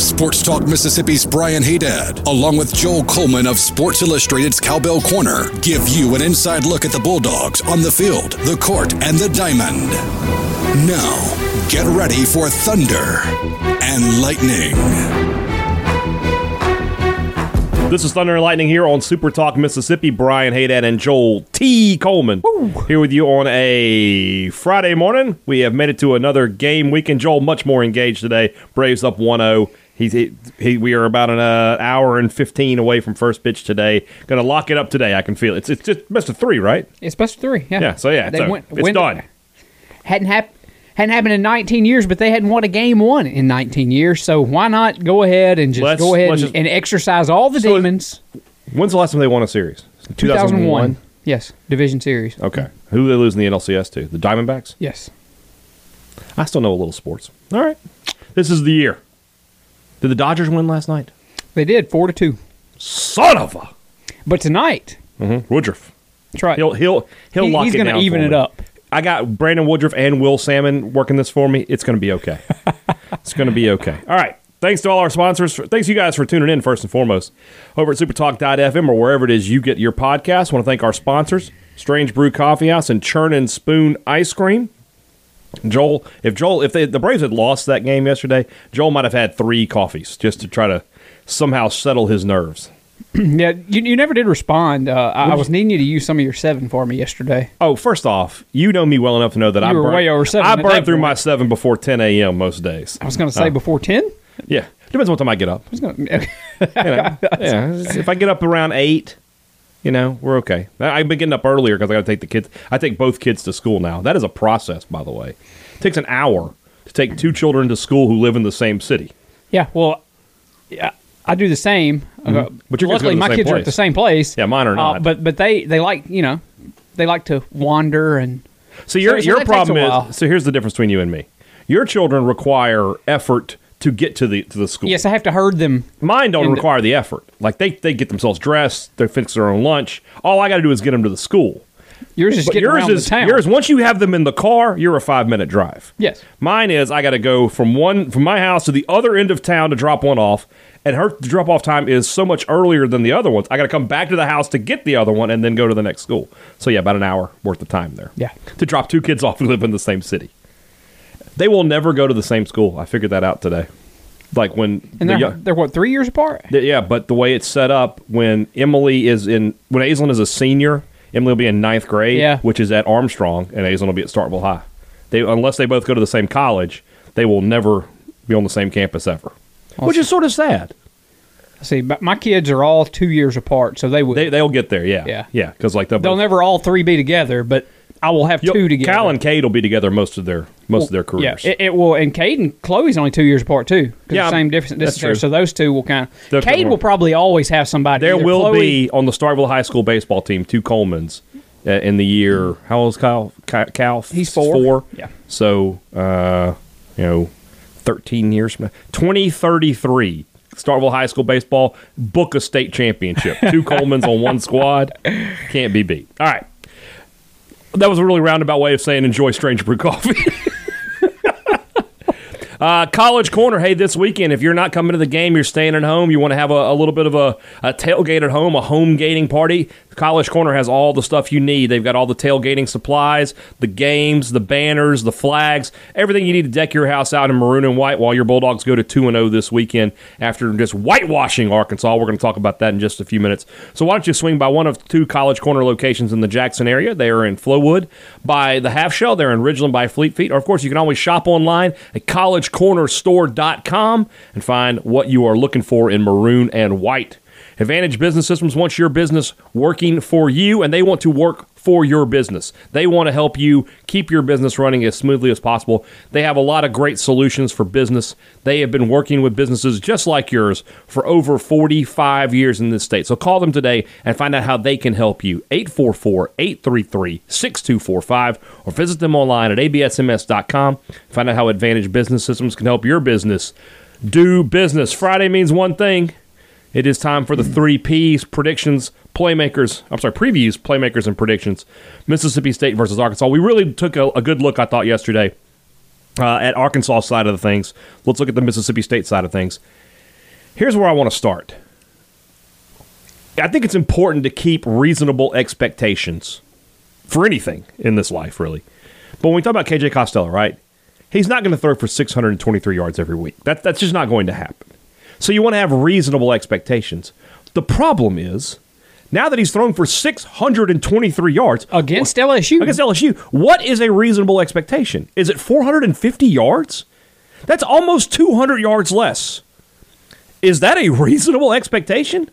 Sports Talk Mississippi's Brian Haydad, along with Joel Coleman of Sports Illustrated's Cowbell Corner, give you an inside look at the Bulldogs on the field, the court, and the diamond. Now, get ready for Thunder and Lightning. This is Thunder and Lightning here on Super Talk Mississippi. Brian Haydad and Joel T. Coleman here with you on a Friday morning. We have made it to another game weekend. Joel much more engaged today. Braves up 1-0. He's he, he, we are about an uh, hour and 15 away from first pitch today. Going to lock it up today. I can feel it. It's, it's just best of three, right? It's best of three. Yeah. Yeah, so yeah, They so went- it's went- done. Hadn't happened. Hadn't happened in 19 years, but they hadn't won a game one in 19 years. So why not go ahead and just Let's- go ahead and, just- and exercise all the So- demons? When's the last time they won a series? 2001. Yes, division series. Okay. Who are they losing the NLCS to? The Diamondbacks? Yes. I still know a little sports. All right. This is the year. Did the Dodgers win last night? They did four to two. Son of a But tonight, mm-hmm. Woodruff. that's right. He'll he'll he'll He- lock he's it gonna down even it me. up. I got Brandon Woodruff and Will Salmon working this for me. It's going to be okay. it's going to be okay. All right. Thanks to all our sponsors. Thanks you guys for tuning in first and foremost over at supertalk.fm or wherever it is you get your podcast. want to thank our sponsors, Strange Brew Coffee House and Churn and Spoon Ice Cream. Joel, if Joel, if they, the Braves had lost that game yesterday, Joel might have had three coffees just to try to somehow settle his nerves. yeah, you, you never did respond. Uh, I, I was needing you to use some of your seven for me yesterday. Oh, first off, you know me well enough to know that I were burn, way over seven I burn through point. my seven before 10 a.m. most days. I was going to say Oh. before 10. Yeah, depends on what time I get up. I gonna, You know, yeah, if I get up around eight, you know, we're okay. I- I've been getting up earlier because I got to take the kids. I take both kids to school now. That is a process, by the way. It takes an hour to take two children to school who live in the same city. yeah, well, yeah, I do the same. Uh, Mm-hmm. But your kids luckily, my kids are at the same place. Yeah, mine are Uh, not. but but they they like you know they like to wander and So your so your problem is so here's the difference between you and me. Your children require effort to get to the to the school. yes, I have to herd them. Mine don't require the effort. Like they they get themselves dressed, they fix their own lunch. All I got to do is get them to the school. Yours is getting yours around is the town. yours. Once you have them in the car, you're a five minute drive. Yes. Mine is I got to go from one from my house to the other end of town to drop one off, and her drop off time is so much earlier than the other ones. I got to come back to the house to get the other one and then go to the next school. So yeah, about an hour worth of time there. Yeah. to drop two kids off who live in the same city. They will never go to the same school. I figured that out today. Like when and they're yo- they're what three years apart. Th- Yeah, but the way it's set up, when Emily is in, when Aislinn is a senior, Emily will be in ninth grade, Yeah. which is at Armstrong, and Aislinn will be at Starkville High. They, unless they both go to the same college, they will never be on the same campus ever, which is sort of sad. See, but my kids are all two years apart, so they would They they'll get there, yeah, Yeah. yeah, because like they'll, they'll both- never all three be together, but I will have You'll- two together. Cal and Cade will be together most of their most of their Yeah, careers. it, it will. And Cade and Chloe's only two years apart too. Yeah, same difference. that's true. So those two will kind of. Cade will probably always have somebody. there either will Chloe- be on the Starkville High School baseball team two Colemans uh, in the year. How old is Kyle? Cal? Cal He's four. Four. Yeah. So, uh, you know, 13 years from now, 2033, Starkville High School baseball, book a state championship. Two Colemans on one squad. Can't be beat. All right. That was a really roundabout way of saying enjoy Strange Brew Coffee. Uh, College Corner, hey, this weekend, if you're not coming to the game, you're staying at home, you want to have a, a little bit of a, a tailgate at home, a home gating party, College Corner has all the stuff you need. They've got all the tailgating supplies, the games, the banners, the flags, everything you need to deck your house out in maroon and white while your Bulldogs go to 2 0 this weekend after just whitewashing Arkansas. We're going to talk about that in just a few minutes. So why don't you swing by one of two College Corner locations in the Jackson area? They are in Flowood by the Half Shell. They're in Ridgeland by Fleet Feet. Or, of course, you can always shop online at collegecornerstore.com and find what you are looking for in maroon and white. Advantage Business Systems wants your business working for you, and they want to work for your business. They want to help you keep your business running as smoothly as possible. They have a lot of great solutions for business. They have been working with businesses just like yours for over 45 years in this state. So call them today and find out how they can help you. 844 833 6245 or visit them online at absms.com. Find out how Advantage Business Systems can help your business do business. Friday means one thing. It is time for the three P's predictions, playmakers. I'm sorry, previews, playmakers, and predictions. Mississippi State versus Arkansas. We really took a, a good look, I thought, yesterday uh, at Arkansas side of the things. Let's look at the Mississippi State side of things. Here's where I want to start. I think it's important to keep reasonable expectations for anything in this life, really. But when we talk about KJ Costello, right? He's not going to throw for 623 yards every week. That, that's just not going to happen. So you want to have reasonable expectations. The problem is, now that he's thrown for 623 yards against LSU. Against LSU, what is a reasonable expectation? Is it 450 yards? That's almost 200 yards less. Is that a reasonable expectation?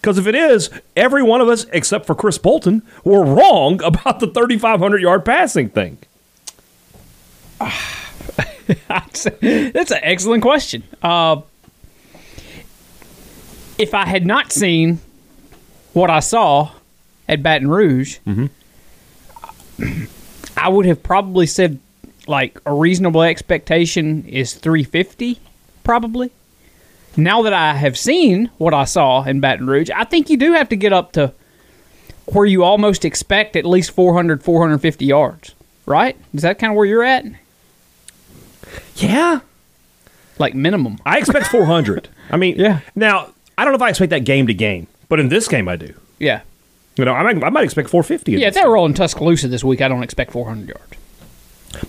Because if it is, every one of us, except for Chris Bolton, were wrong about the 3,500 yard passing thing. That's an excellent question. Uh, if I had not seen what I saw at Baton Rouge, Mm-hmm. I would have probably said like a reasonable expectation is 350, probably. Now that I have seen what I saw in Baton Rouge, I think you do have to get up to where you almost expect at least 400, 450 yards, right? Is that kind of where you're at? Yeah. Like minimum. I expect 400. I mean, Yeah. Now, I don't know if I expect that game to game, but in this game, I do. Yeah. You know, I might, I might expect 450. Yeah, if they were rolling Tuscaloosa this week, I don't expect 400 yards.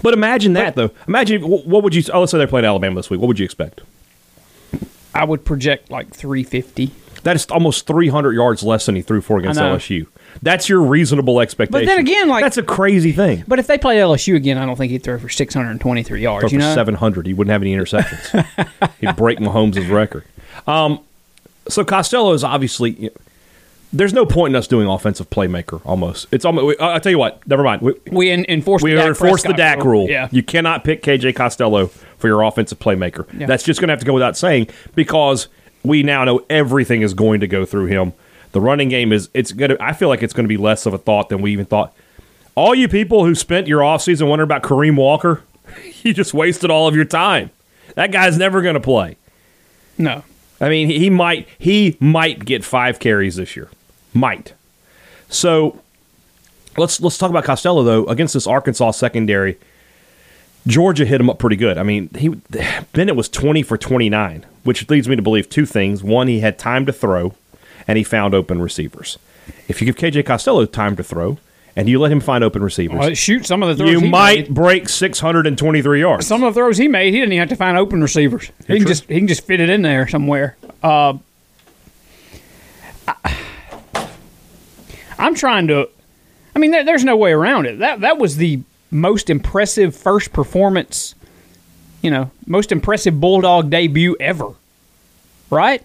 But imagine that, though. Imagine what would you? Oh, let's say they're playing Alabama this week. What would you expect? I would project like 350. That is almost 300 yards less than he threw for against LSU. That's your reasonable expectation. But then again, like- that's a crazy thing. But if they play LSU again, I don't think he'd throw for 623 yards. Throw you know? 700, he wouldn't have any interceptions. He'd break Mahomes' record. Um, so Costello is obviously. you know, there's no point in us doing offensive playmaker. Almost, it's almost. I'll tell you what. Never mind. We, We en- enforced we the Dak enforced the Dak rule. Yeah. You cannot pick KJ Costello for your offensive playmaker. Yeah. That's just going to have to go without saying because we now know everything is going to go through him. The running game is it's going to I feel like it's going to be less of a thought than we even thought. All you people who spent your offseason wondering about Kareem Walker, you just wasted all of your time. That guy's never going to play. No. I mean, he might he might get five carries this year, might. So let's let's talk about Costello though against this Arkansas secondary. Georgia hit him up pretty good. I mean, he Bennett was twenty for twenty nine, which leads me to believe two things: one, he had time to throw, and he found open receivers. If you give KJ Costello time to throw, and you let him find open receivers, Well, shoot, some of the throws you he might made- break six hundred and twenty three yards. some of the throws he made, he didn't even have to find open receivers. He can true. just he can just fit it in there somewhere. Uh, I, I'm trying to. I mean, there, there's no way around it. That that was the most impressive first performance. You know, most impressive bulldog debut ever. Right?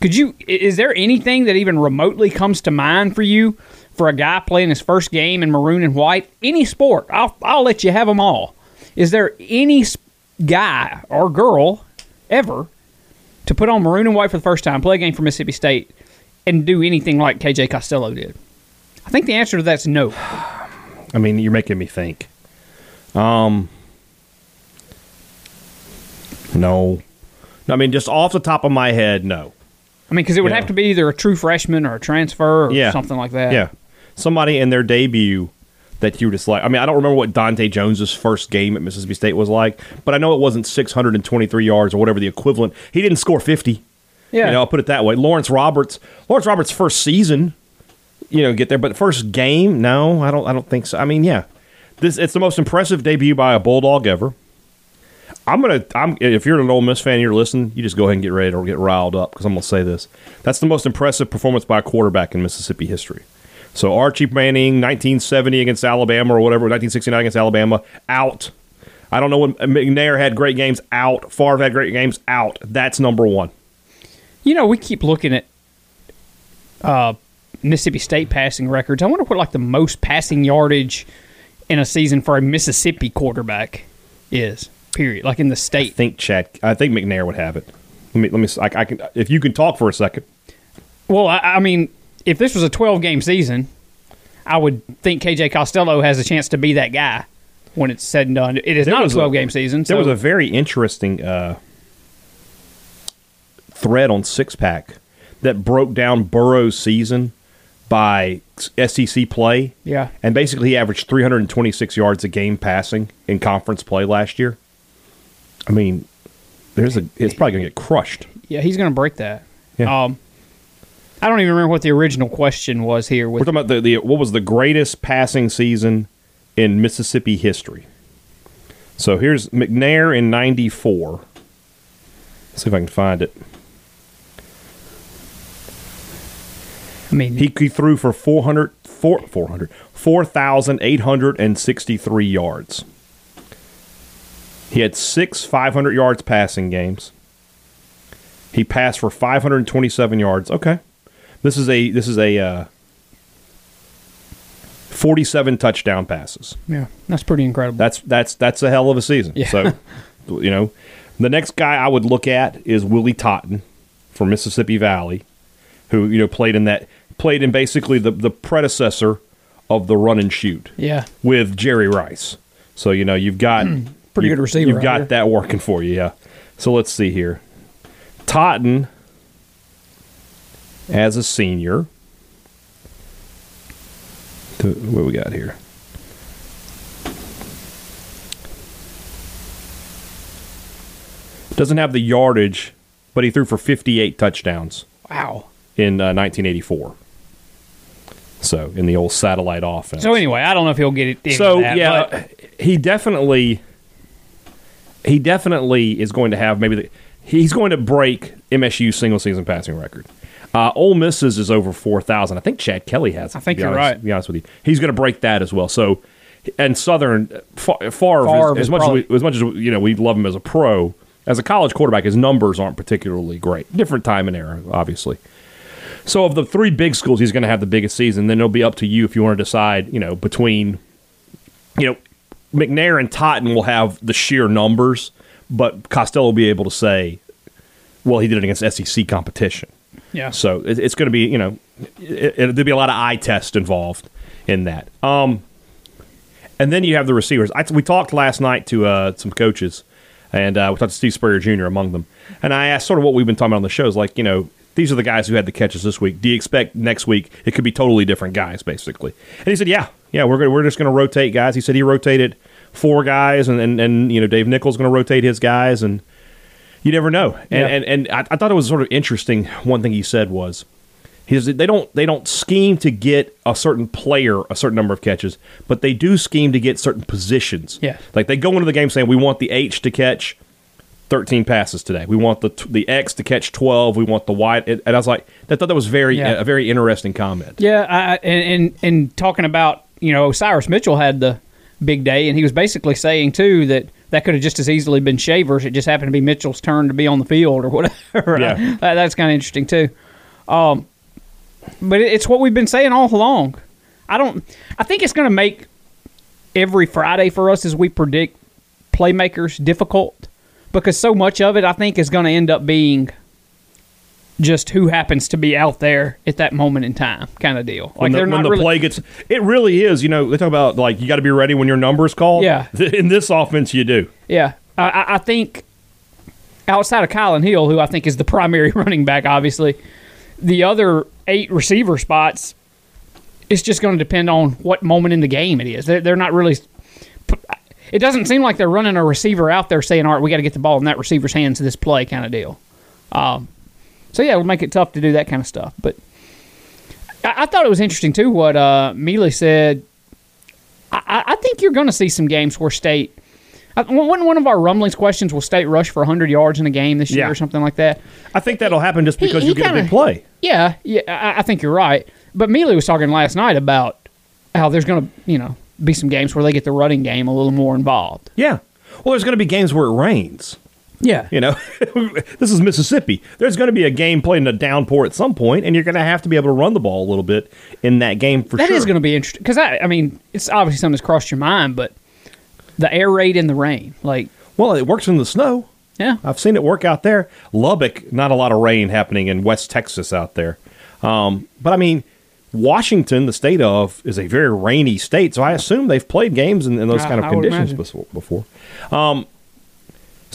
Could you? Is there anything that even remotely comes to mind for you for a guy playing his first game in maroon and white? Any sport, I'll I'll let you have them all. Is there any guy or girl ever to put on maroon and white for the first time, play a game for Mississippi State, and do anything like KJ Costello did? I think the answer to that's no. I mean, you're making me think. Um, no, I mean, just off the top of my head, no. I mean, because it would Yeah. have to be either a true freshman or a transfer or Yeah. something like that. Yeah, somebody in their debut that you just like. I mean, I don't remember what Dante Jones's first game at Mississippi State was like, but I know it wasn't 623 yards or whatever the equivalent. He didn't score 50. yeah. You know, I'll put it that way. Lawrence Roberts, Lawrence Roberts' first season, you know, get there, but first game, no, I don't, I don't think so. I mean, yeah, this it's the most impressive debut by a Bulldog ever. I'm gonna, I'm if you're an Ole Miss fan, and you're listening, you just go ahead and get ready or get riled up because I'm gonna say this. That's the most impressive performance by a quarterback in Mississippi history. So Archie Manning, 1970 against Alabama or whatever, 1969 against Alabama, out. I don't know when McNair had great games out. Favre had great games out. That's number one. You know, we keep looking at uh, Mississippi State passing records. I wonder what like the most passing yardage in a season for a Mississippi quarterback is. Period. Like in the I state. think Chad. I think McNair would have it. Let me. Let me. I, I can. If you can talk for a second. Well, I, I mean, if this was a 12 game season, I would think KJ Costello has a chance to be that guy when it's said and done. It is There not a was a- 12 game season. There so was a very interesting uh, thread on Six Pack that broke down Burrow's season by SEC play. Yeah. And basically, he averaged 326 yards a game passing in conference play last year. I mean, there's a. It's probably going to get crushed. yeah, he's going to break that. Yeah. Um, I don't even remember what the original question was here. We're talking about the, the what was the greatest passing season in Mississippi history. So here's McNair in '94. See if I can find it. I mean, He, he threw for 400, four, 400 4,863 yards. He had six 500 yards passing games. He passed for 527 yards. Okay, this is a this is a uh, 47 touchdown passes. yeah, that's pretty incredible. That's that's that's a hell of a season. Yeah. So, you know, the next guy I would look at is Willie Totten from Mississippi Valley, who you know played in that played in basically the the predecessor of the run and shoot yeah, with Jerry Rice. So you know you've got Pretty you- good receiver You've right got here. that working for you. Yeah. So let's see here. Totten as a senior. To- What we got here? Doesn't have the yardage, but he threw for 58 touchdowns wow. in uh, 1984. So in the old satellite offense. So anyway, I don't know if he'll get it. So that, yeah, but he definitely, he definitely is going to have maybe the, he's going to break MSU's single season passing record. Uh, Ole Miss's is over four thousand. I think Chad Kelly has. it, I think you're honest- right. Be honest with you, he's going to break that as well. So, and Southern Favre, Favre as, as much probably- as we, as much as you know we love him as a pro, as a college quarterback, his numbers aren't particularly great. Different time and era, obviously. So of the three big schools, he's going to have the biggest season. Then it'll be up to you if you want to decide, you know, between, you know, McNair and Totten will have the sheer numbers, but Costello will be able to say, well, he did it against SEC competition. Yeah, So it, it's going to be, you know, it, there'll be a lot of eye test involved in that. Um, and then you have the receivers. I, we talked last night to uh, some coaches, and uh, we talked to Steve Spurrier Jr. among them. And I asked sort of what we've been talking about on the shows, like, you know, these are the guys who had the catches this week. Do you expect next week it could be totally different guys, basically? And he said, yeah, yeah, we're gonna, we're just going to rotate guys. He said he rotated four guys, and, and, and you know, Dave Nichols going to rotate his guys, and you never know. And Yeah. and, and I, I thought it was sort of interesting. One thing he said was, he said they don't they don't scheme to get a certain player a certain number of catches, but they do scheme to get certain positions. Yeah. like they go into the game saying we want the H to catch. 13 passes today. We want the the X to catch 12. We want the Y. And I was like, I thought that was very Yeah. a very interesting comment. yeah. I, I- and, and and talking about you know Osiris Mitchell had the big day, and he was basically saying too that that could have just as easily been Shavers. It just happened to be Mitchell's turn to be on the field or whatever. Yeah. That- that's kind of interesting too. Um, but it- it's what we've been saying all along. I don't. I think it's going to make every Friday for us as we predict playmakers difficult because so much of it I think is going to end up being just who happens to be out there at that moment in time, kind of deal. Like when the, they're when the really. play gets, it really is. You know, they talk about like you got to be ready when your number's called. Yeah. In this offense, you do. Yeah, I- I, think outside of Kylan Hill, who I think is the primary running back, obviously, the other eight receiver spots, it's just going to depend on what moment in the game it is. They're, they're not really. It doesn't seem like they're running a receiver out there saying, "All right, we got to get the ball in that receiver's hands this play," kind of deal. Um, so yeah, it would make it tough to do that kind of stuff. But I, I thought it was interesting too what uh, Mele said. I, I- think you're going to see some games where state. I- One one of our rumblings questions will state rush for 100 yards in a game this year Yeah. or something like that. I think that'll happen just because he you get a kinda- big play. Yeah, yeah, I, I think you're right. But Mele was talking last night about how there's going to, you know, be some games where they get the running game a little more involved. Yeah. Well, there's going to be games where it rains. Yeah. You know, this is Mississippi. There's going to be a game played in a downpour at some point, and you're going to have to be able to run the ball a little bit in that game for That sure. is going to be interesting because I, I mean, it's obviously something that's crossed your mind, but the air raid in the rain, like, well, it works in the snow. yeah, I've seen it work out there. Lubbock, not a lot of rain happening in West Texas out there. Um, but I mean, Washington, the state of, is a very rainy state, so I assume they've played games in, in those I- kind of I conditions before. before. Um,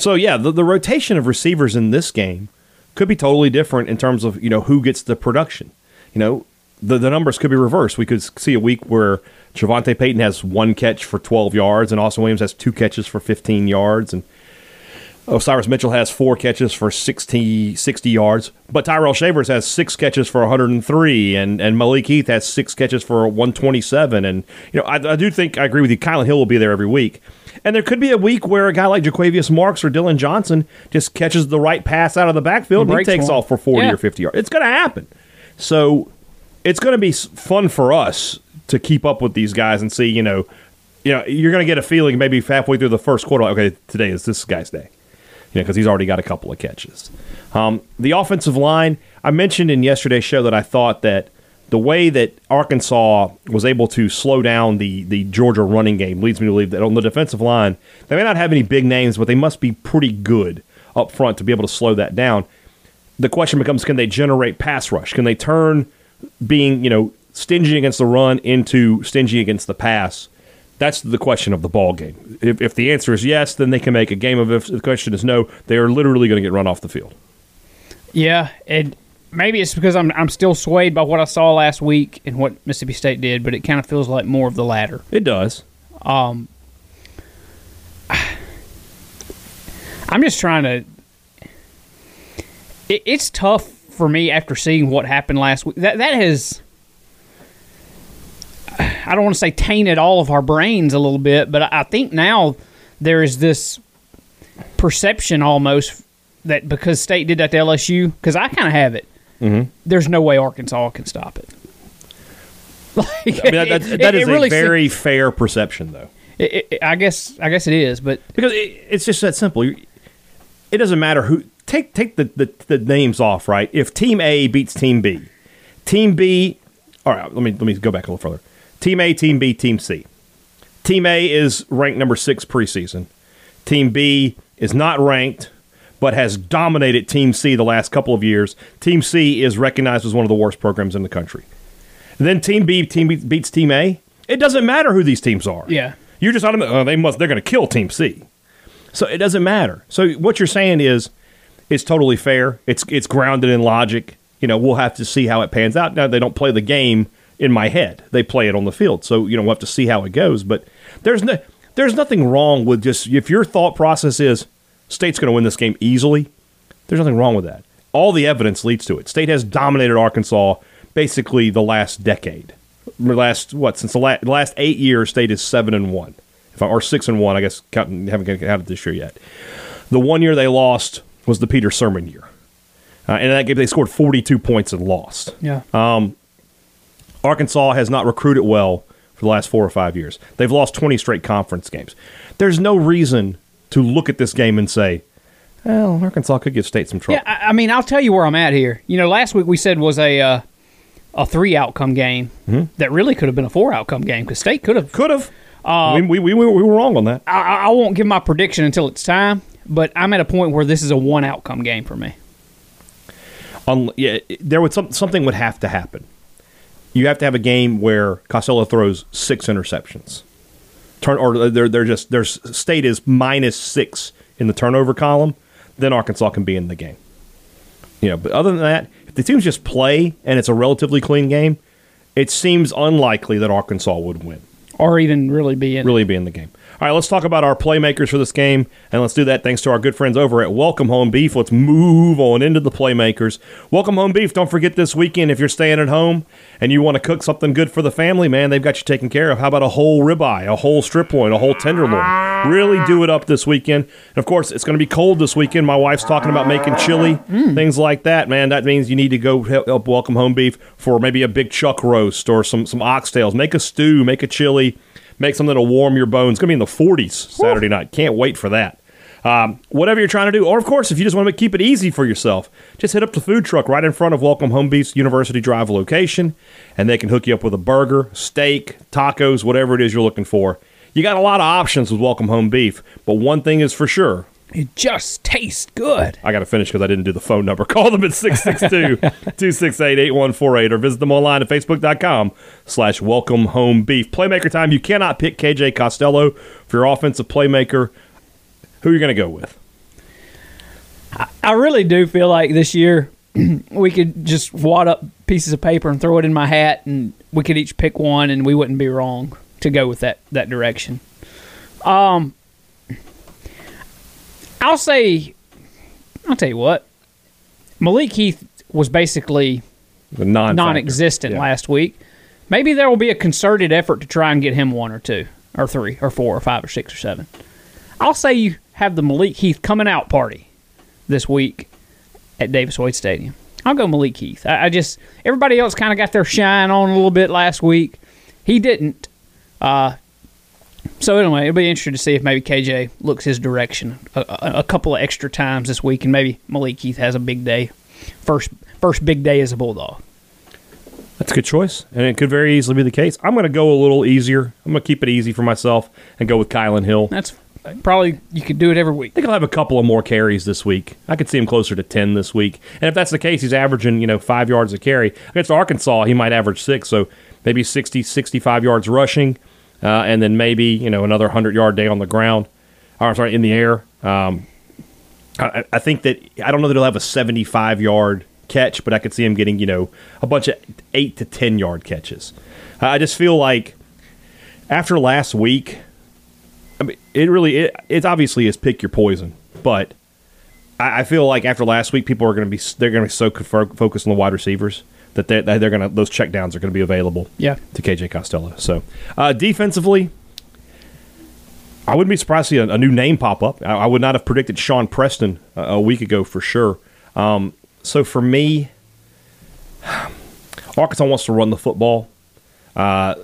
so yeah, the, the rotation of receivers in this game could be totally different in terms of you know who gets the production. You know, the the numbers could be reversed. We could see a week where JaVonta Payton has one catch for 12 yards, and Austin Williams has two catches for 15 yards, and Osiris Mitchell has four catches for 60, 60 yards, but Tyrell Shavers has six catches for 103, and, and Malik Heath has six catches for 127. And, you know, I, I do think I agree with you. Kylan Hill will be there every week. And there could be a week where a guy like Jo'quavious Marks or Dillon Johnson just catches the right pass out of the backfield and, he takes one. off for 40 Yeah. or 50 yards. It's going to happen. So it's going to be fun for us to keep up with these guys and see, you know, you know, you're going to get a feeling maybe halfway through the first quarter, okay, today is this guy's day you know, because he's already got a couple of catches. Um, the offensive line, I mentioned in yesterday's show that I thought that the way that Arkansas was able to slow down the the Georgia running game leads me to believe that on the defensive line, they may not have any big names, but they must be pretty good up front to be able to slow that down. The question becomes can they generate pass rush? Can they turn being, you know, stingy against the run into stingy against the pass? That's the question of the ball game. If, if the answer is yes, then they can make a game of it. If the question is no, they are literally going to get run off the field. yeah, and maybe it's because I'm I'm still swayed by what I saw last week and what Mississippi State did, but it kind of feels like more of the latter. It does. Um, I'm just trying to. It, it's tough for me after seeing what happened last week. That that has. I don't want to say tainted all of our brains a little bit, but I, I think now there is this perception almost that because State did that to LSU, because I kind of have it. Mm-hmm. There's no way Arkansas can stop it. Like, I mean, that, that, it- that it is really a se- very fair perception, though. it- it- I guess I guess it is, but because it, it's just that simple. It doesn't matter who take take the, the the names off, right? If Team A beats Team B, Team B. All right, let me let me go back a little further. Team A, Team B, Team C. Team A is ranked number six preseason. Team B is not ranked, but has dominated Team C the last couple of years. Team C is recognized as one of the worst programs in the country. And Then Team B, Team B beats Team A. It doesn't matter who these teams are. Yeah. you're just automatic. Oh, uh, they must. They're going to kill Team C. So it doesn't matter. So what you're saying is, it's totally fair. It's it's grounded in logic. You know, we'll have to see how it pans out. Now they don't play the game in my head; they play it on the field. So you know, we'll have to see how it goes. But there's no there's nothing wrong with just if your thought process is State's going to win this game easily. There's nothing wrong with that. All the evidence leads to it. State has dominated Arkansas basically the last decade. Last what since the la- last eight years, State is seven and one, if I, or six and one. I guess counting haven't counted this year yet. The one year they lost was the Peter Sirmon year. Uh, and in that game, they scored 42 points and lost. yeah. Arkansas has not recruited well for the last four or five years. They've lost 20 straight conference games. There's no reason to look at this game and say, well, Arkansas could give State some trouble. Yeah, I, I mean, I'll tell you where I'm at here. You know, last week we said was a uh, a three outcome game that really could have been a four outcome game because State could have. Could have. we, we, we, we were wrong on that. I, I won't give my prediction until it's time, but I'm at a point where this is a one outcome game for me. on yeah, there would some, something would have to happen. You have to have a game where Costello throws six interceptions. Turn or they're they're just their state is minus six in the turnover column. Then Arkansas can be in the game. You know, but other than that, if the teams just play and it's a relatively clean game, it seems unlikely that Arkansas would win Or even really be in. really be in the game. All right, let's talk about our playmakers for this game, and let's do that thanks to our good friends over at Welcome Home Beef. Let's move on into the playmakers. Welcome Home Beef. Don't forget this weekend if you're staying at home and you want to cook something good for the family, man, they've got you taken care of. How about a whole ribeye, a whole strip loin, a whole tenderloin? Really do it up this weekend. And of course, it's going to be cold this weekend. My wife's talking about making chili, mm. things like that, man. That means you need to go help, help Welcome Home Beef for maybe a big chuck roast or some some oxtails. Make a stew, make a chili. Make something to warm your bones. It's going to be in the 40s Saturday night. Can't wait for that. Um, whatever you're trying to do, or of course, if you just want to keep it easy for yourself, just hit up the food truck right in front of Welcome Home Beef's University Drive location, and they can hook you up with a burger, steak, tacos, whatever it is you're looking for. You got a lot of options with Welcome Home Beef, but one thing is for sure It just tastes good. I got to finish because I didn't do the phone number. Call them at 662 268 8148 or visit them online at facebook.com slash welcome home beef. Playmaker time. You cannot pick KJ Costello for your offensive playmaker. Who are you going to go with? I really do feel like this year we could just wad up pieces of paper and throw it in my hat, and we could each pick one, and we wouldn't be wrong to go with that that direction. Um, I'll say, I'll tell you what, Malik Heath was basically non non-existent Yeah. last week. Maybe there will be a concerted effort to try and get him one or two, or three, or four, or five, or six, or seven. I'll say you have the Malik Heath coming out party this week at Davis Wade Stadium. I'll go Malik Heath. I, I just everybody else kind of got their shine on a little bit last week. He didn't. Uh, so anyway, it'll be interesting to see if maybe KJ looks his direction a, a, a couple of extra times this week, and maybe Malik Heath has a big day. First, first big day as a Bulldog. That's a good choice, and it could very easily be the case. I'm going to go a little easier. I'm going to keep it easy for myself and go with Kylan Hill. That's probably you could do it every week. I think I'll have a couple of more carries this week. I could see him closer to 10 this week. And if that's the case, he's averaging, you know, five yards a carry. Against Arkansas, he might average six, so maybe 60, 65 yards rushing, uh, and then maybe, you know, another 100 yard day on the ground, or sorry, in the air. Um, I, I think that, I don't know that he'll have a 75 yard catch, but I could see him getting, you know, a bunch of eight to 10 yard catches. I just feel like after last week, I mean, it really it, it obviously is pick your poison, but I, I feel like after last week, people are going to be they're going to be so focused on the wide receivers that they that they're going to those check downs are going to be available. Yeah. to KJ Costello. So uh, defensively, I wouldn't be surprised to see a, a new name pop up. I, I would not have predicted Shawn Preston a, a week ago for sure. Um, so for me, Arkansas wants to run the football. Uh,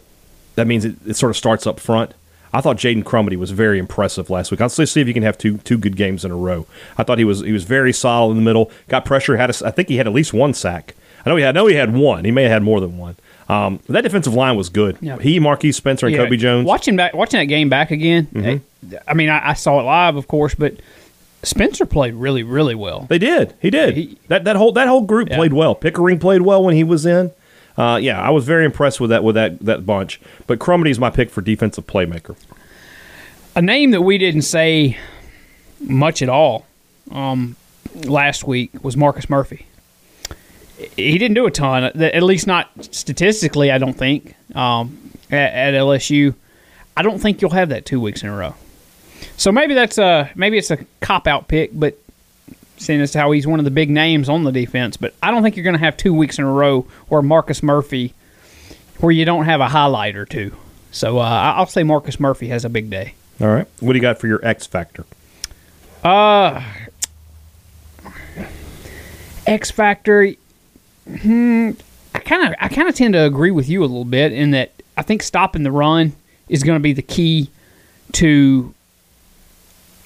that means it, it sort of starts up front. I thought Jaden Crumedy was very impressive last week. I'll see if he can have two two good games in a row. I thought he was he was very solid in the middle. Got pressure. Had a, I think he had at least one sack. I know he had. I know he had one. He may have had more than one. Um, that defensive line was good. Yeah. He, Marquise Spencer, and Yeah, Kobe Jones. Mm-hmm. Watching back, watching that game back again. eh, I mean, I, I saw it live, of course, but Spencer played really, really well. They did. He did. He- that that whole that whole group Yeah. played well. Pickering played well when he was in. Uh, yeah, I was very impressed with that with that that bunch. But Crumedy's my pick for defensive playmaker. A name that we didn't say much at all um, last week was Marcus Murphy. He didn't do a ton, at least not statistically. I don't think um, at, at LSU. I don't think you'll have that two weeks in a row. So maybe that's a maybe it's a cop out pick, but seeing as how he's one of the big names on the defense, but I don't think you're going to have two weeks in a row where Marcus Murphy, where you don't have a highlight or two. So uh, I'll say Marcus Murphy has a big day. All right. What do you got for your X factor? X Factor. Hmm, I kind of I kind of tend to agree with you a little bit in that I think stopping the run is going to be the key to,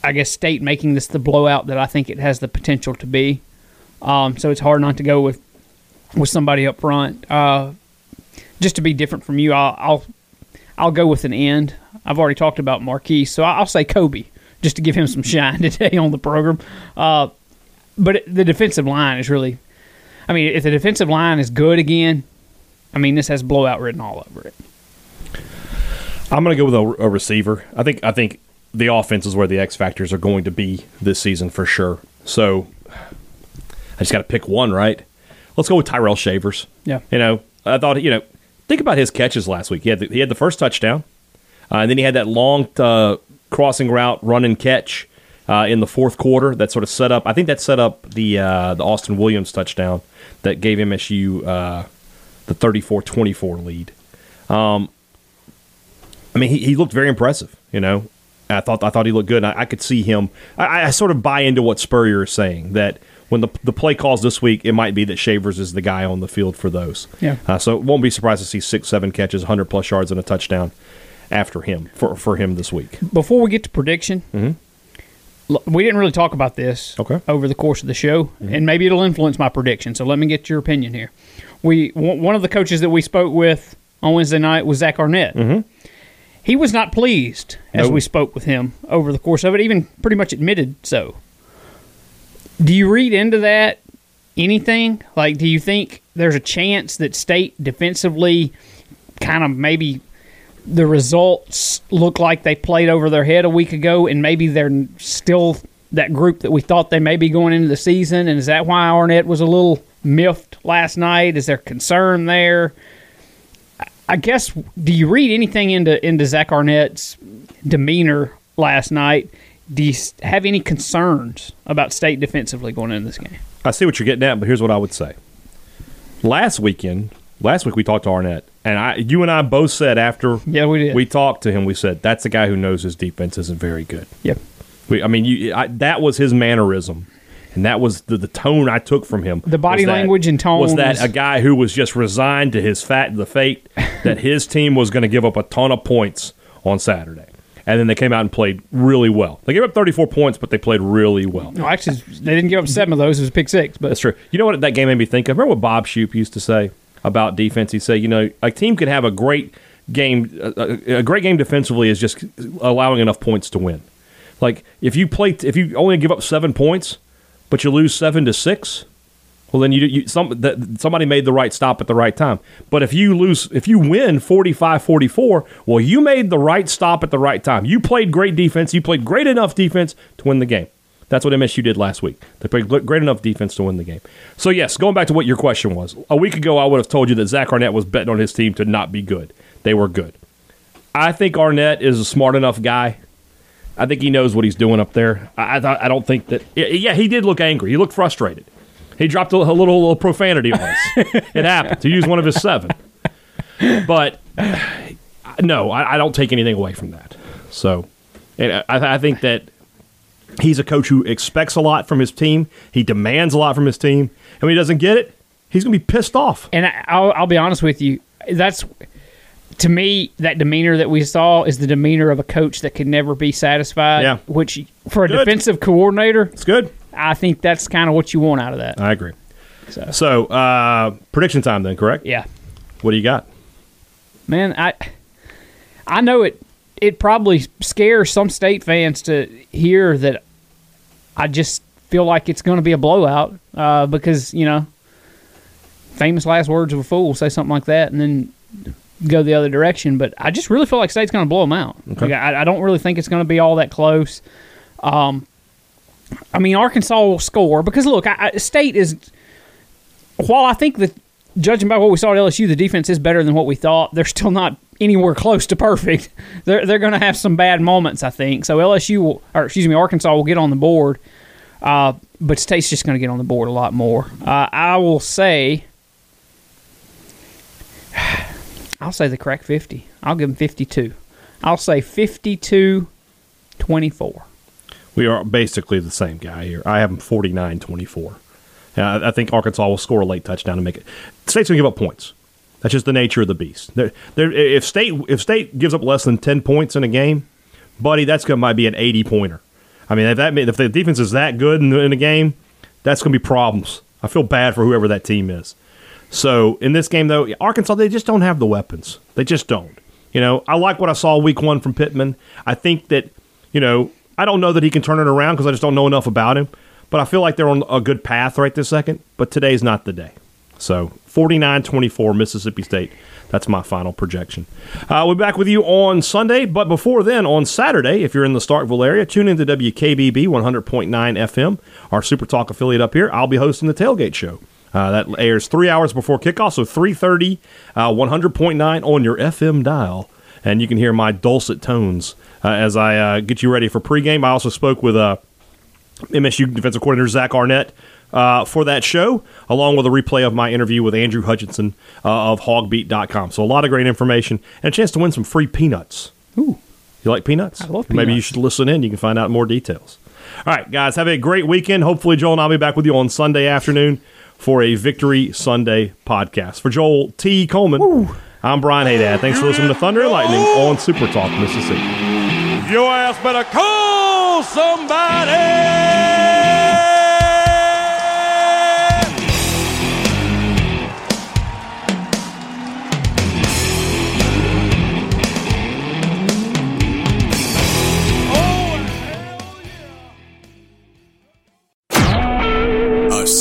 I guess, State making this the blowout that I think it has the potential to be. Um, so it's hard not to go with with somebody up front. Uh, just to be different from you, I'll, I'll I'll go with an end. I've already talked about Marquise, so I'll say Kobe just to give him some shine today on the program. Uh, but the defensive line is really, I mean, if the defensive line is good again, I mean, this has blowout written all over it. I'm going to go with a, a receiver. I think I think the offense is where the X factors are going to be this season for sure. So I just got to pick one, right? Let's go with Tyrell Shavers. Yeah. You know, I thought you know, think about his catches last week. He had the, he had the first touchdown, uh, and then he had that long uh, crossing route run and catch uh, in the fourth quarter that sort of set up. I think that set up the uh, the Austin Williams touchdown that gave MSU uh, the 34-24 lead. I mean, he, he looked very impressive. You know, I thought I thought he looked good. I, I could see him. I, I sort of buy into what Spurrier is saying that when the the play calls this week, it might be that Shavers is the guy on the field for those. Yeah. Uh, so won't be surprised to see six, seven catches, hundred plus yards, and a touchdown after him for for him this week. Before we get to prediction, L- We didn't really talk about this Okay. over the course of the show, and maybe it'll influence my prediction. So let me get your opinion here. We one one of the coaches that we spoke with on Wednesday night was Zach Arnett. Mm-hmm. He was not pleased as Nope. we spoke with him over the course of it. Even pretty much admitted so. Do you read into that anything? Like, do you think there's a chance that State defensively kind of maybe the results look like they played over their head a week ago, and maybe they're still that group that we thought they may be going into the season? And is that why Arnett was a little miffed last night? Is there concern there? I- guess. Do you read anything into into Zach Arnett's demeanor last night? Do you have any concerns about State defensively going into this game? I see what you're getting at, but here's what I would say. Last weekend, last week we talked to Arnett, and I, you and I both said after Yeah, we did. we talked to him, we said that's a guy who knows his defense isn't very good. Yep. We, I mean, you, I, that was his mannerism, and that was the, the tone I took from him. The body that- language and tone was that a guy who was just resigned to his fat the fate that his team was going to give up a ton of points on Saturday, and then they came out and played really well. They gave up 34 points, but they played really well. No, actually, they didn't give up seven of those. It was pick six, but That's true. You know what that game made me think of? Remember what Bob Shoop used to say about defense? He'd say, you know, a team can have a great game, a, a great game defensively is just allowing enough points to win. Like if you play, if you only give up seven points, but you lose seven to six, well then you, you some that somebody made the right stop at the right time. But if you lose, if you win 45-44, well you made the right stop at the right time. You played great defense. You played great enough defense to win the game. That's what MSU did last week. They played great enough defense to win the game. So yes, going back to what your question was, a week ago I would have told you that Zach Arnett was betting on his team to not be good. They were good. I think Arnett is a smart enough guy. I think he knows what he's doing up there. I, I, I don't think that. Yeah, he did look angry. He looked frustrated. He dropped a, a little, little profanity on us. it happened to use one of his seven. But no, I, I don't take anything away from that. So, and I, I think that he's a coach who expects a lot from his team. He demands a lot from his team, and when he doesn't get it, he's going to be pissed off. and I'll, I'll be honest with you, that's to me that demeanor that we saw is the demeanor of a coach that can never be satisfied. Yeah. Which for a Good. defensive coordinator, It's good. I think that's kind of what you want out of that. I agree. So, So, uh, prediction time then, correct? yeah, What do you got? man, I I know it. It probably scares some state fans to hear that. I just feel like it's going to be a blowout uh, because you know, famous last words of a fool. Say something like that, and then go the other direction. But I just really feel like State's going to blow them out. Like, I, I don't really think it's going to be all that close. Um, I mean, Arkansas will score because look, I, I, State is. While I think that judging by what we saw at LSU, the defense is better than what we thought. They're still not anywhere close to perfect. They're they're going to have some bad moments, I think. So LSU will, or excuse me, Arkansas will get on the board, uh, but State's just going to get on the board a lot more. Uh, I will say. I'll say the crack 50. I'll give them 52. I'll say 52 24. We are basically the same guy here. I have them 49 24. Uh, I think Arkansas will score a late touchdown to make it. State's going to give up points. That's just the nature of the beast. They're, they're, if State if State gives up less than 10 points in a game, buddy, that's going to might be an 80 pointer. I mean, if that if the defense is that good in, the, in a game, that's going to be problems. I feel bad for whoever that team is. So in this game, though, Arkansas they just don't have the weapons. They just don't. You know, I like what I saw week one from Pittman. I think that you know I don't know that he can turn it around because I just don't know enough about him. But I feel like they're on a good path right this second. But today's not the day. So 49-24 Mississippi State. That's my final projection. Uh, we'll be back with you on Sunday, but before then, on Saturday, if you're in the Starkville area, tune into WKBB 100.9 FM, our Super Talk affiliate up here. I'll be hosting the Tailgate Show. Uh, that airs three hours before kickoff, so 3.30, uh, 100.9 on your FM dial. And you can hear my dulcet tones uh, as I uh, get you ready for pregame. I also spoke with uh, MSU defensive coordinator Zach Arnett uh, for that show, along with a replay of my interview with Andrew Hutchinson uh, of hawgbeat.com. So a lot of great information and a chance to win some free peanuts. Ooh. You like peanuts? I love peanuts. Maybe you should listen in. You can find out more details. All right, guys, have a great weekend. Hopefully, Joel and I'll be back with you on Sunday afternoon for a Victory Sunday podcast. For Joel T. Coleman, I'm Brian Haydad. Thanks for listening to Thunder and Lightning on Super Talk, Mississippi. Your ass better come Oh, somebody!